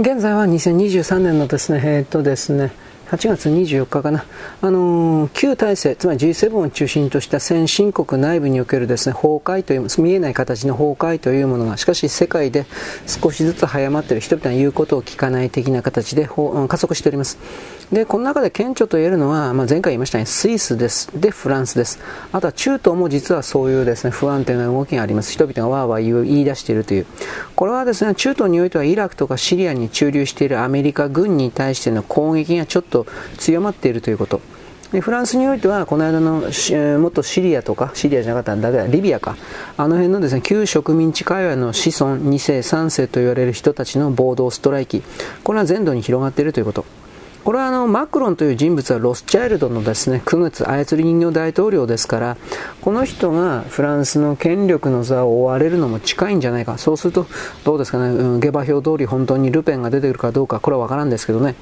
現在は2023年のですね、えー、っとですね、8月24日かな、あのー、旧体制、つまり G7 を中心とした先進国内部におけるですね、崩壊という、見えない形の崩壊というものが、しかし世界で少しずつ早まっている、人々の言うことを聞かない的な形で加速しております。で、この中で顕著と言えるのは、まあ、前回言いましたようにスイスです。で、フランスです。あとは中東も実はそういうですね、不安定な動きがあります。人々がわーわー言い出しているという。これはですね、中東においてはイラクとかシリアに駐留しているアメリカ軍に対しての攻撃がちょっとと強まっているということ。でフランスにおいては、この間の元シリアとか、シリアじゃなかったんだけど、リビアか、あの辺のですね、旧植民地界隈の子孫2世、3世と言われる人たちの暴動、ストライキ、これは全土に広がっているということ。これはあのマクロンという人物はロスチャイルドのですね9月操り人形大統領ですからこの人がフランスの権力の座を追われるのも近いんじゃないか。そうするとどうですかね、うん、下馬評通り本当にルペンが出てくるかどうかこれは分からんですけどね。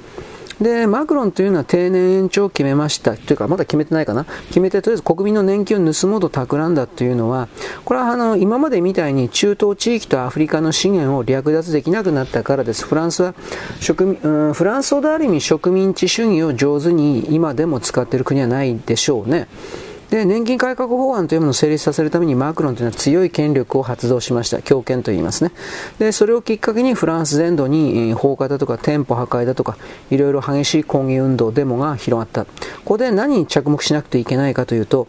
で、マクロンというのは定年延長を決めました。というか、まだ決めてないかな。決めて、とりあえず国民の年金を盗もうと企んだというのは、これはあの、今までみたいに中東地域とアフリカの資源を略奪できなくなったからです。フランスは植民、うん、フランスほどある意味植民地主義を上手に今でも使っている国はないでしょうね。で年金改革法案というものを成立させるためにマクロンというのは強い権力を発動しました。強権と言いますね。でそれをきっかけにフランス全土に放火だとか店舗破壊だとかいろいろ激しい抗議運動デモが広がった。ここで何に着目しなくてはいけないかというと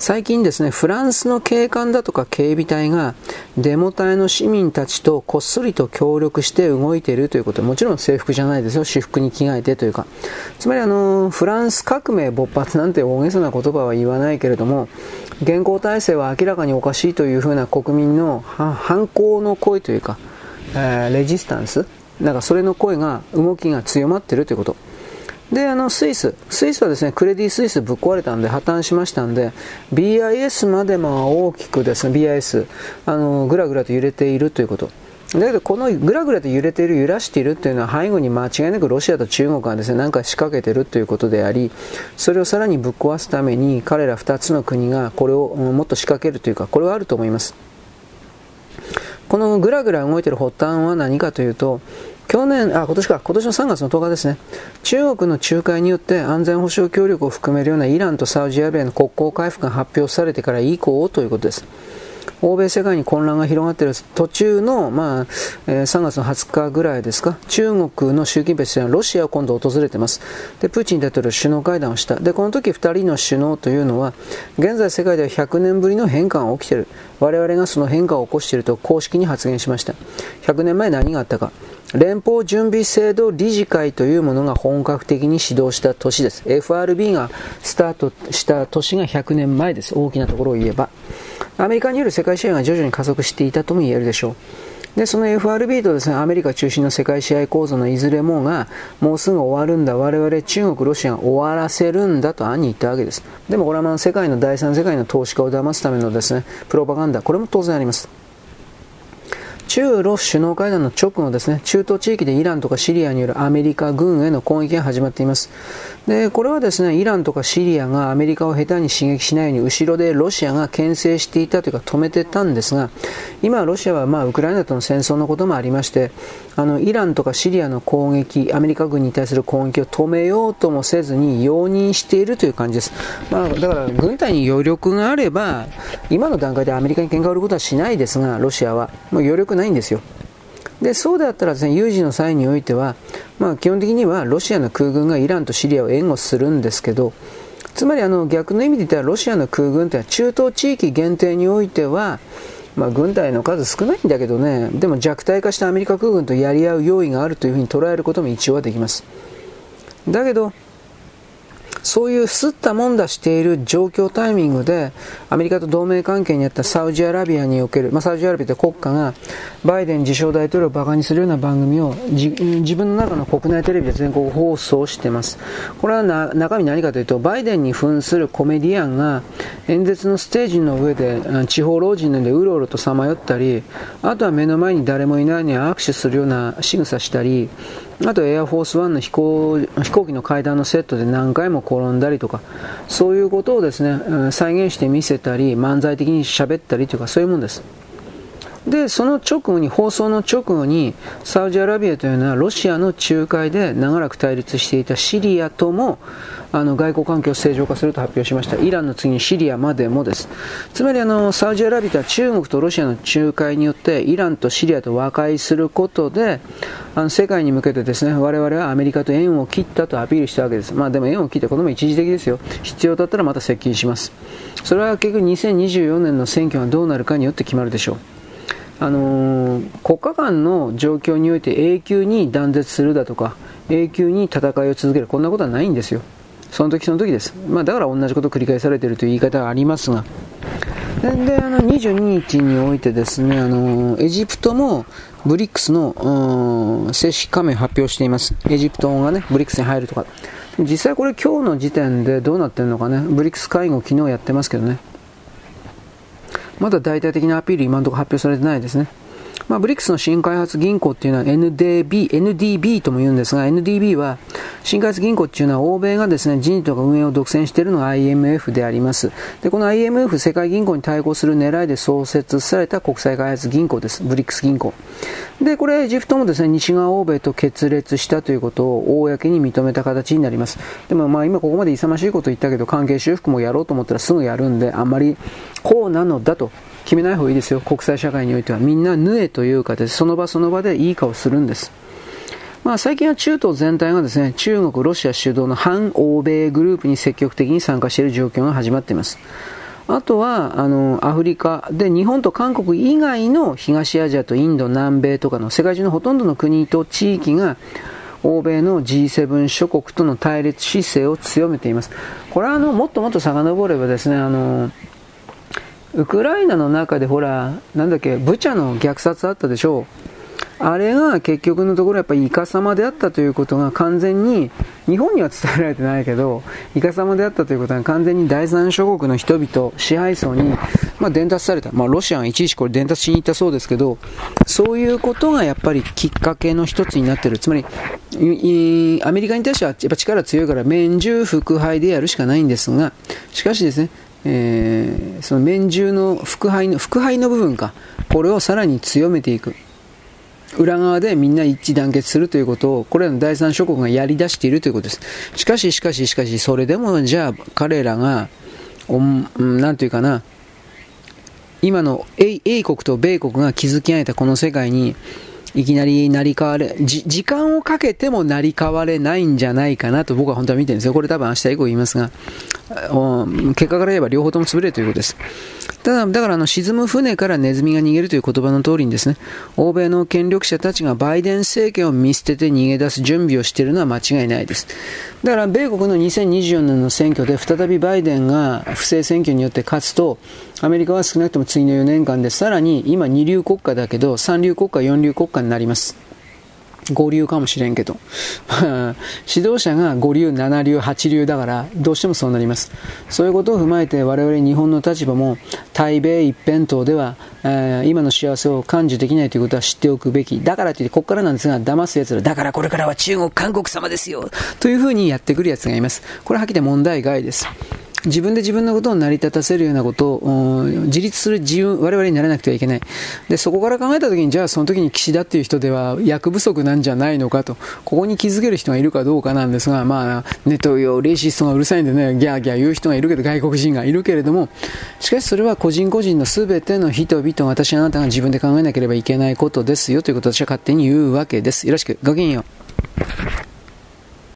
最近ですね、フランスの警官だとか警備隊がデモ隊の市民たちとこっそりと協力して動いているということもちろん制服じゃないですよ、私服に着替えてというか。つまりあの、フランス革命勃発なんて大げさな言葉は言わないけれども、現行体制は明らかにおかしいというふうな国民の反抗の声というか、えー、レジスタンスなんかそれの声が、動きが強まっているということ。で、あの、スイス。スイスはですね、クレディ・スイスぶっ壊れたんで、破綻しましたんで、BIS までも大きくですね、BIS、あの、ぐらぐらと揺れているということ。だけど、このぐらぐらと揺れている、揺らしているというのは、背後に間違いなくロシアと中国がですね、何か仕掛けているということであり、それをさらにぶっ壊すために、彼ら2つの国がこれをもっと仕掛けるというか、これはあると思います。このぐらぐら動いている発端は何かというと、去年、あ、今年か、今年の3月の10日ですね。中国の仲介によって安全保障協力を含めるようなイランとサウジアラビアの国交回復が発表されてから以降ということです。欧米世界に混乱が広がっている途中の、まあえー、3月の20日ぐらいですか、中国の習近平氏はロシアを今度訪れてます。で、プーチン大統領首脳会談をした。で、この時2人の首脳というのは、現在世界では100年ぶりの変化が起きている。我々がその変化を起こしていると公式に発言しました。100年前何があったか。連邦準備制度理事会というものが本格的に始動した年です。FRB がスタートした年が100年前です。大きなところを言えば。アメリカによる世界支援が徐々に加速していたとも言えるでしょう。で、その FRB とですね、アメリカ中心の世界支配構造のいずれもが、もうすぐ終わるんだ、我々中国、ロシアが終わらせるんだと暗に言ったわけです。でもこれはまあ世界の第三世界の投資家を騙すためのですね、プロパガンダ、これも当然あります。中ロ首脳会談の直後ですね、中東地域でイランとかシリアによるアメリカ軍への攻撃が始まっています。で、これはですね、イランとかシリアがアメリカを下手に刺激しないように、後ろでロシアが牽制していたというか止めてたんですが、今ロシアはまあウクライナとの戦争のこともありまして、あの、イランとかシリアの攻撃、アメリカ軍に対する攻撃を止めようともせずに容認しているという感じです。まあ、だから軍隊に余力があれば、今の段階でアメリカに喧嘩を売ることはしないですが、ロシアは。もう余力ないんですよ。でそうであったらですね有事の際においては、まあ、基本的にはロシアの空軍がイランとシリアを援護するんですけどつまりあの逆の意味で言ったらロシアの空軍というのは中東地域限定においては、まあ、軍隊の数少ないんだけどねでも弱体化したアメリカ空軍とやり合う用意があるというふうに捉えることも一応はできますだけどそういうすったもんだしている状況タイミングで、アメリカと同盟関係にあったサウジアラビアにおける、まあ、サウジアラビアという国家が、バイデン自称大統領を馬鹿にするような番組を自分の中の国内テレビで全国放送してます。これは中身何かというと、バイデンに扮するコメディアンが演説のステージの上で地方老人のでうろうろとさまよったり、あとは目の前に誰もいないのに握手するような仕草したり、あとエアフォースワンの飛行飛行機の階段のセットで何回も転んだりとか、そういうことをですね、再現して見せたり、漫才的に喋ったりというか、そういうもんです。で、その直後に、放送の直後に、サウジアラビアというのはロシアの仲介で長らく対立していたシリアとも、あの外交関係を正常化すると発表しました。イランの次にシリアまでもです。つまりあの、サウジアラビアは中国とロシアの仲介によって、イランとシリアと和解することで、あの世界に向けてですね、我々はアメリカと縁を切ったとアピールしたわけです。まあでも縁を切ってこのも一時的ですよ。必要だったらまた接近します。それは結局2024年の選挙がどうなるかによって決まるでしょう。あのー、国家間の状況において永久に断絶するだとか永久に戦いを続ける。こんなことはないんですよ。その時その時です、まあ、だから同じことを繰り返されているという言い方がありますが。でであの22日においてですねあのエジプトもブリックスの正式加盟発表しています。エジプトがねブリックスに入るとか。実際これ今日の時点でどうなってるのかね。ブリックス会合昨日やってますけどね。まだ大体的なアピール今のところ発表されてないですね。まあ、ブリックスの新開発銀行っていうのは NDB、NDB とも言うんですが、NDB は新開発銀行っていうのは欧米がですね、人事とか運営を独占しているのが IMF であります。で、この IMF 世界銀行に対抗する狙いで創設された国際開発銀行です。ブリックス銀行。で、これエジプトもですね、西側欧米と決裂したということを公に認めた形になります。でもまあ今ここまで勇ましいこと言ったけど、関係修復もやろうと思ったらすぐやるんで、あんまりこうなのだと決めない方がいいですよ。国際社会においては。みんなヌエというかですその場その場でいい顔するんです。まあ、最近は中東全体がですね、中国、ロシア主導の反欧米グループに積極的に参加している状況が始まっています。あとは、あの、アフリカで日本と韓国以外の東アジアとインド、南米とかの世界中のほとんどの国と地域が欧米の G7 諸国との対立姿勢を強めています。これはあの、もっともっと遡ればですね、あの、ウクライナの中でほら、なんだっけ、ブチャの虐殺あったでしょう。あれが結局のところやっぱりイカ様であったということが完全に、日本には伝えられてないけど、イカ様であったということが完全に第三諸国の人々、支配層に、まあ、伝達された。まあ、ロシアがいちいちこれ伝達しに行ったそうですけど、そういうことがやっぱりきっかけの一つになってる。つまり、アメリカに対してはやっぱ力強いから、免従腹敗でやるしかないんですが、しかしですね、えー、その面中の腹背の腹背の部分か。これをさらに強めていく。裏側でみんな一致団結するということをこれらの第三諸国がやり出しているということです。しかししかししかしそれでもじゃあ彼らが何て言うかな。今の英国と米国が築き上げたこの世界にいきなり成り代われ、時間をかけても成り代われないんじゃないかなと僕は本当は見てるんですよ。これ多分明日以降言いますが、結果から言えば両方とも潰れるということです。ただ、だからあの沈む船からネズミが逃げるという言葉の通りにですね、欧米の権力者たちがバイデン政権を見捨てて逃げ出す準備をしているのは間違いないです。だから米国の2024年の選挙で再びバイデンが不正選挙によって勝つと、アメリカは少なくとも次の4年間でさらに今二流国家だけど三流国家、四流国家になります。五流かもしれんけど。指導者が五流、七流、八流だから、どうしてもそうなります。そういうことを踏まえて、我々日本の立場も、対米一辺倒では、えー、今の幸せを感受できないということは知っておくべき。だからといって、ここからなんですが、騙す奴ら、だからこれからは中国、韓国様ですよというふうにやってくる奴がいます。これははっきり問題外です。自分で自分のことを成り立たせるようなことを、自立する自分、我々にならなくてはいけない。で、そこから考えたときに、じゃあその時に岸田っていう人では役不足なんじゃないのかと、ここに気づける人がいるかどうかなんですが、まあ、ネット用、レイシストがうるさいんでね、ギャーギャー言う人がいるけど、外国人がいるけれども、しかしそれは個人個人の全ての人々、私あなたが自分で考えなければいけないことですよということを私は勝手に言うわけです。よろしく、ごきげんよう。